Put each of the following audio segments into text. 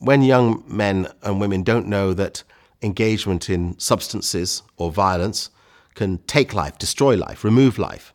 when young men and women don't know that engagement in substances or violence can take life, destroy life, remove life,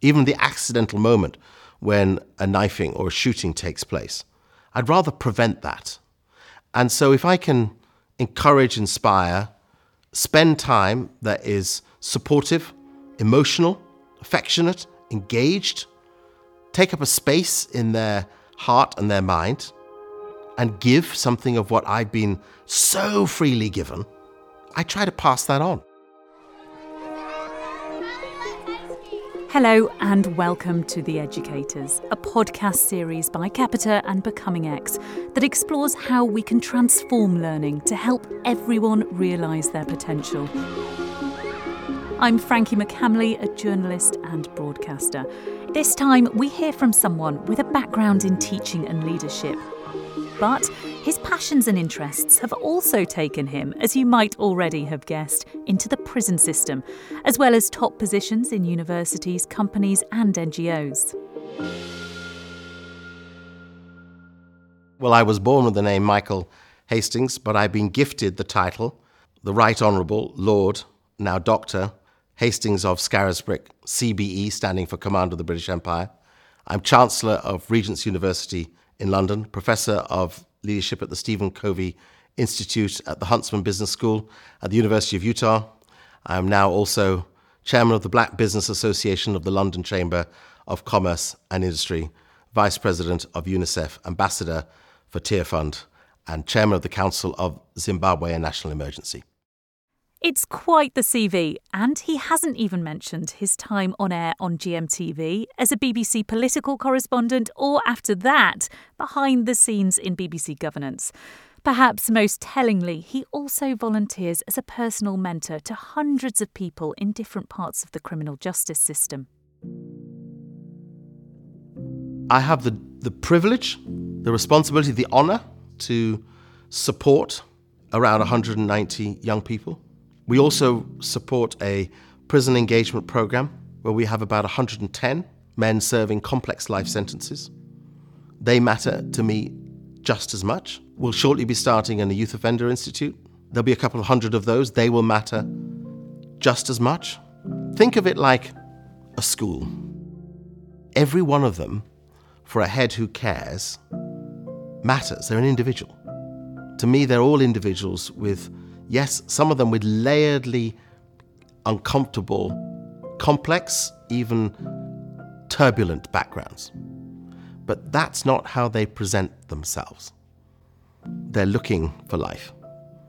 even the accidental moment when a knifing or a shooting takes place, I'd rather prevent that. And so if I can encourage, inspire, spend time that is supportive, emotional, affectionate, engaged, take up a space in their heart and their mind, and give something of what I've been so freely given, I try to pass that on. Hello, and welcome to The Educators, a podcast series by Capita and Becoming X that explores how we can transform learning to help everyone realise their potential. I'm Frankie McCamley, a journalist and broadcaster. This time, we hear from someone with a background in teaching and leadership but his passions and interests have also taken him, as you might already have guessed, into the prison system, as well as top positions in universities, companies, and NGOs. Well, I was born with the name Michael Hastings, but I've been gifted the title, the Right Honourable Lord, now Doctor, Hastings of Scarisbrick, CBE, standing for Commander of the British Empire. I'm Chancellor of Regent's University in London, Professor of Leadership at the Stephen Covey Institute at the Huntsman Business School at the University of Utah. I am now also Chairman of the Black Business Association of the London Chamber of Commerce and Industry, Vice President of UNICEF, Ambassador for Tearfund, and Chairman of the Council of Zimbabwe National Emergency. It's quite the CV, and he hasn't even mentioned his time on air on GMTV as a BBC political correspondent or, after that, behind the scenes in BBC governance. Perhaps most tellingly, he also volunteers as a personal mentor to hundreds of people in different parts of the criminal justice system. I have the, the privilege, the responsibility, the honour to support around 190 young people we also support a prison engagement program where we have about 110 men serving complex life sentences. They matter to me just as much. We'll shortly be starting in a youth offender institute. There'll be a couple of hundred of those. They will matter just as much. Think of it like a school. Every one of them, for a head who cares, matters. They're an individual. To me, they're all individuals with Yes, some of them with layeredly uncomfortable, complex, even turbulent backgrounds. But that's not how they present themselves. They're looking for life,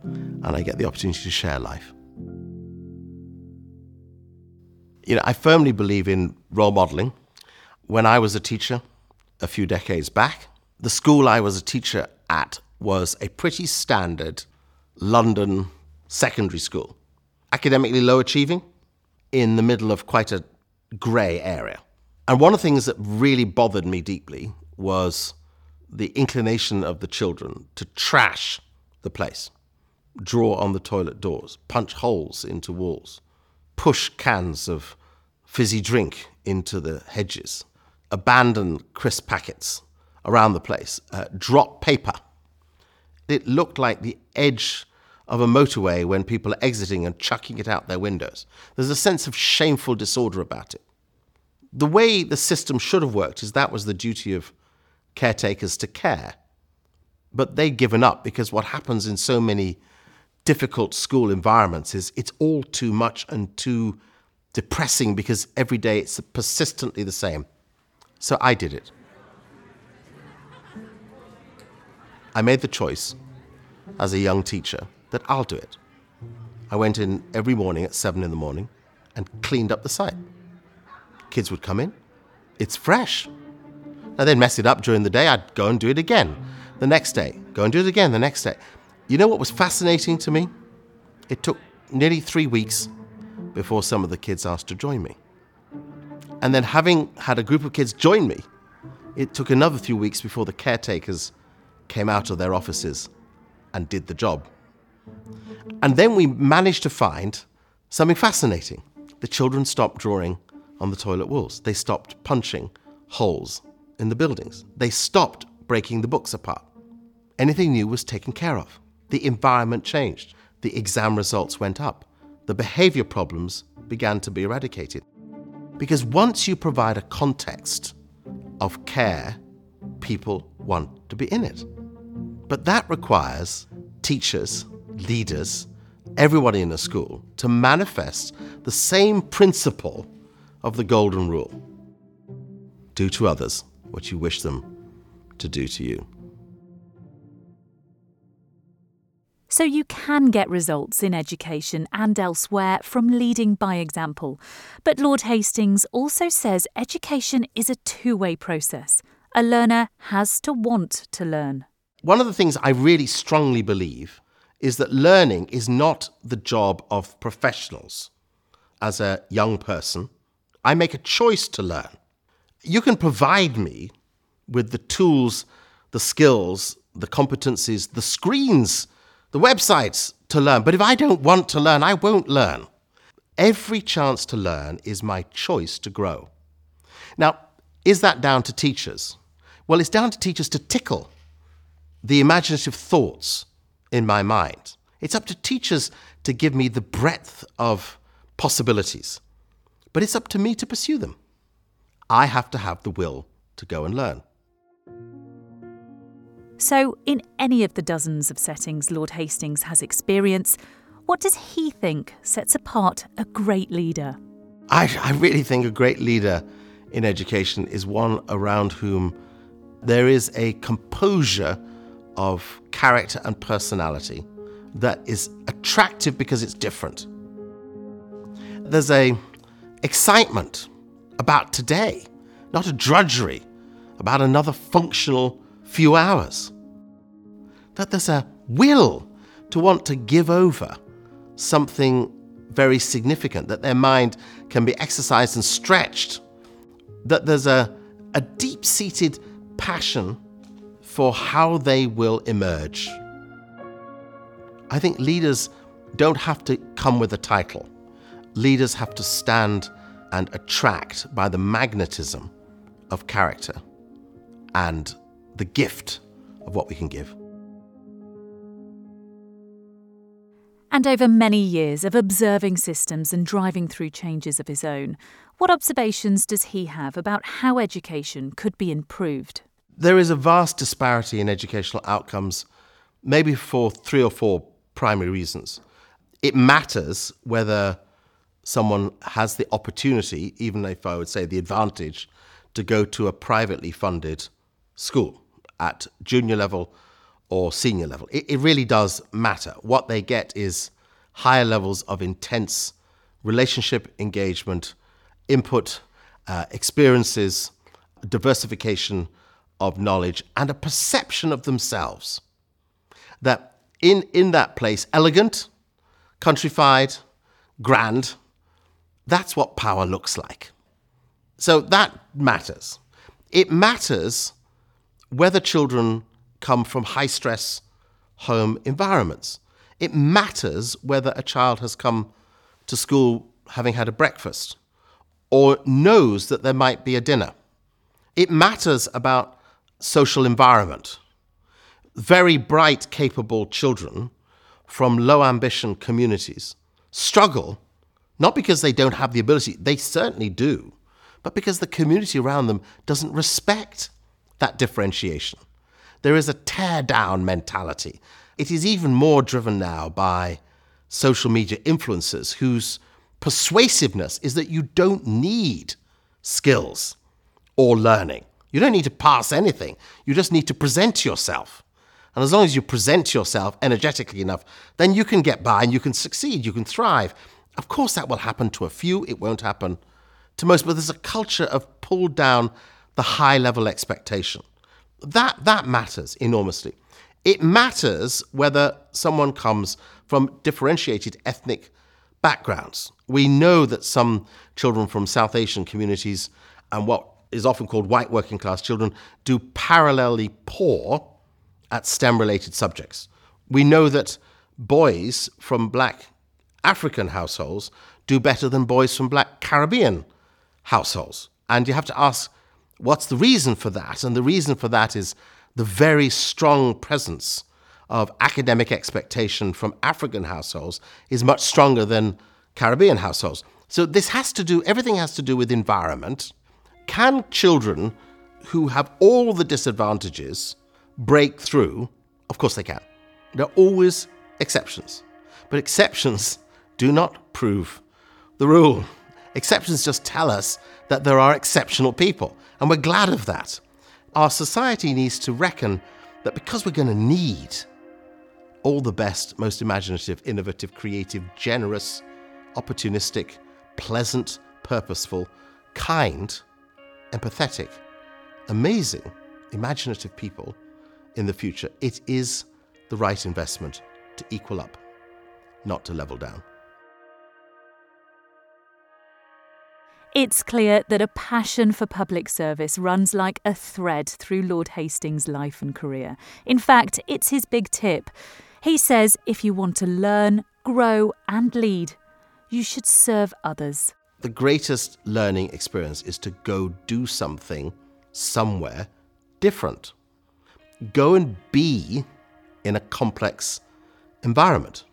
and I get the opportunity to share life. You know, I firmly believe in role modeling. When I was a teacher a few decades back, the school I was a teacher at was a pretty standard London secondary school. Academically low achieving, in the middle of quite a grey area. And one of the things that really bothered me deeply was the inclination of the children to trash the place, draw on the toilet doors, punch holes into walls, push cans of fizzy drink into the hedges, abandon crisp packets around the place, uh, drop paper. It looked like the edge of a motorway when people are exiting and chucking it out their windows. There's a sense of shameful disorder about it. The way the system should have worked is that was the duty of caretakers to care. But they'd given up because what happens in so many difficult school environments is it's all too much and too depressing because every day it's persistently the same. So I did it. I made the choice as a young teacher that I'll do it. I went in every morning at seven in the morning and cleaned up the site. Kids would come in, it's fresh. Now they'd mess it up during the day, I'd go and do it again the next day, go and do it again the next day. You know what was fascinating to me? It took nearly three weeks before some of the kids asked to join me. And then, having had a group of kids join me, it took another few weeks before the caretakers came out of their offices and did the job. And then we managed to find something fascinating. The children stopped drawing on the toilet walls, they stopped punching holes in the buildings, they stopped breaking the books apart. anything new was taken care of. The environment changed. The exam results went up. The behavior problems began to be eradicated. Because once you provide a context of care, people want to be in it. But that requires teachers, leaders, everybody in a school to manifest the same principle of the Golden Rule do to others what you wish them to do to you. So you can get results in education and elsewhere from leading by example. But Lord Hastings also says education is a two way process. A learner has to want to learn. One of the things I really strongly believe is that learning is not the job of professionals. As a young person, I make a choice to learn. You can provide me with the tools, the skills, the competencies, the screens the websites to learn. But if I don't want to learn, I won't learn. Every chance to learn is my choice to grow. Now, is that down to teachers? Well, it's down to teachers to tickle the imaginative thoughts in my mind. It's up to teachers to give me the breadth of possibilities. But it's up to me to pursue them. I have to have the will to go and learn. So, in any of the dozens of settings Lord Hastings has experience, what does he think sets apart a great leader? I, I really think a great leader in education is one around whom there is a composure of character and personality that is attractive because it's different. There's a excitement about today, not a drudgery about another functional few hours that there's a will to want to give over something very significant, that their mind can be exercised and stretched, that there's a, a deep seated passion for how they will emerge. I think leaders don't have to come with a title. Leaders have to stand and attract by the magnetism of character and the gift of what we can give. And over many years of observing systems and driving through changes of his own, what observations does he have about how education could be improved? There is a vast disparity in educational outcomes, maybe for three or four primary reasons. It matters whether someone has the opportunity, even if I would say the advantage, to go to a privately funded school at junior level or senior level. It, it really does matter. What they get is higher levels of intense relationship engagement, input, uh, experiences, diversification of knowledge, and a perception of themselves. That in, in that place, elegant, countrified, grand, that's what power looks like. So that matters. It matters whether children come from high stress home environments. It matters whether a child has come to school having had a breakfast or knows that there might be a dinner. It matters about social environment. Very bright, capable children from low ambition communities struggle not because they don't have the ability, they certainly do, but because the community around them doesn't respect that differentiation there is a tear down mentality. It is even more driven now by social media influencers whose persuasiveness is that you don't need skills or learning. You don't need to pass anything. You just need to present yourself. And as long as you present yourself energetically enough, then you can get by and you can succeed, you can thrive. Of course, that will happen to a few, it won't happen to most, but there's a culture of pulled down the high level expectation that, that matters enormously. It matters whether someone comes from differentiated ethnic backgrounds. We know that some children from South Asian communities and what is often called white working class children do parallelly poor at STEM related subjects. We know that boys from black African households do better than boys from black Caribbean households. And you have to ask What's the reason for that? And the reason for that is the very strong presence of academic expectation from African households is much stronger than Caribbean households. So this has to do, everything has to do with environment. Can children who have all the disadvantages break through? Of course they can. There are always exceptions. But exceptions do not prove the rule. Exceptions just tell us that there are exceptional people, and we're glad of that. Our society needs to reckon that because we're going to need all the best, most imaginative, innovative, creative, generous, opportunistic, pleasant, purposeful, kind, empathetic, amazing, imaginative people in the future, it is the right investment to equal up, not to level down. It's clear that a passion for public service runs like a thread through Lord Hastings' life and career. In fact, it's his big tip. He says if you want to learn, grow, and lead, you should serve others. The greatest learning experience is to go do something somewhere different. Go and be in a complex environment.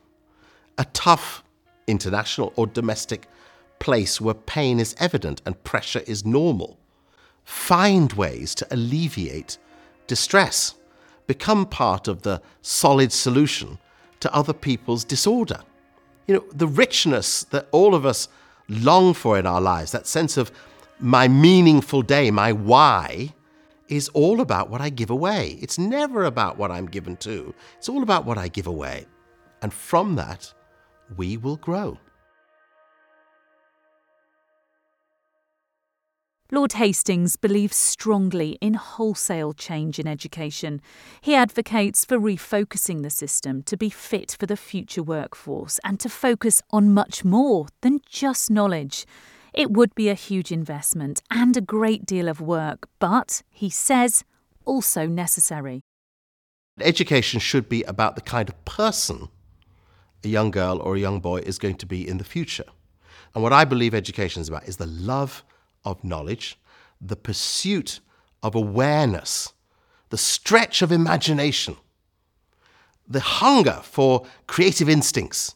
A tough international or domestic place where pain is evident and pressure is normal. Find ways to alleviate distress. Become part of the solid solution to other people's disorder. You know, the richness that all of us long for in our lives, that sense of my meaningful day, my why, is all about what I give away. It's never about what I'm given to, it's all about what I give away. And from that, we will grow. Lord Hastings believes strongly in wholesale change in education. He advocates for refocusing the system to be fit for the future workforce and to focus on much more than just knowledge. It would be a huge investment and a great deal of work, but, he says, also necessary. Education should be about the kind of person a young girl or a young boy is going to be in the future. And what I believe education is about is the love of knowledge, the pursuit of awareness, the stretch of imagination, the hunger for creative instincts,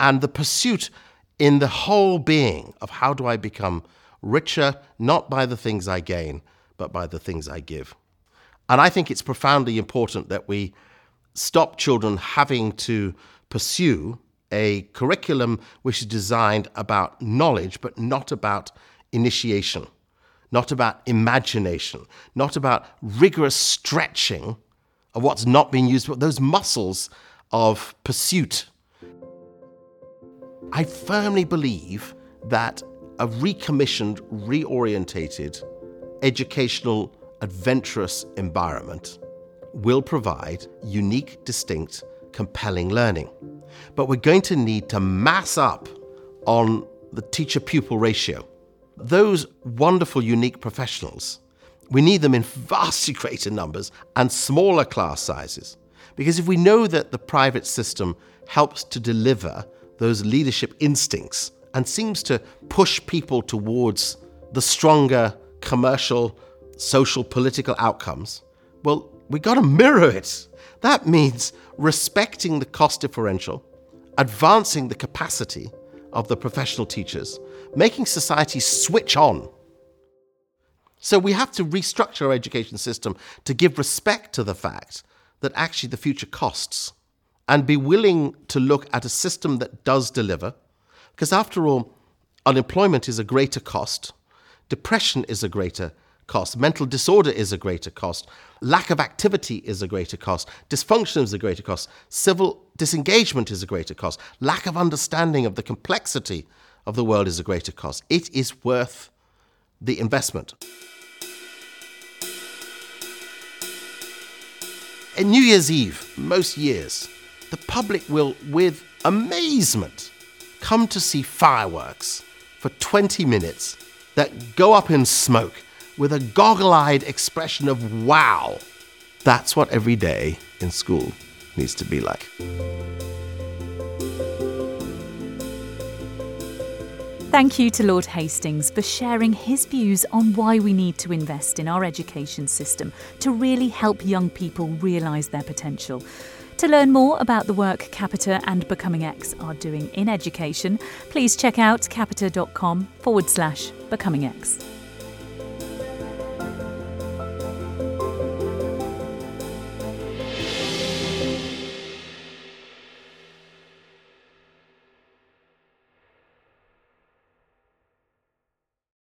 and the pursuit in the whole being of how do I become richer, not by the things I gain, but by the things I give. And I think it's profoundly important that we stop children having to pursue a curriculum which is designed about knowledge, but not about initiation, not about imagination, not about rigorous stretching of what's not being used, but those muscles of pursuit. I firmly believe that a recommissioned, reorientated, educational, adventurous environment will provide unique, distinct, compelling learning. But we're going to need to mass up on the teacher pupil ratio those wonderful, unique professionals, we need them in vastly greater numbers and smaller class sizes. Because if we know that the private system helps to deliver those leadership instincts and seems to push people towards the stronger commercial, social, political outcomes, well, we got to mirror it. That means respecting the cost differential, advancing the capacity of the professional teachers, making society switch on. So we have to restructure our education system to give respect to the fact that actually the future costs and be willing to look at a system that does deliver. Because after all, unemployment is a greater cost, depression is a greater cost, mental disorder is a greater cost, lack of activity is a greater cost, dysfunction is a greater cost, civil disengagement is a greater cost, lack of understanding of the complexity of the world is a greater cost. It is worth the investment. In New Year's Eve, most years, the public will, with amazement, come to see fireworks for 20 minutes that go up in smoke with a goggle eyed expression of wow. That's what every day in school needs to be like. Thank you to Lord Hastings for sharing his views on why we need to invest in our education system to really help young people realise their potential. To learn more about the work Capita and Becoming X are doing in education, please check out capita.com forward slash becoming X.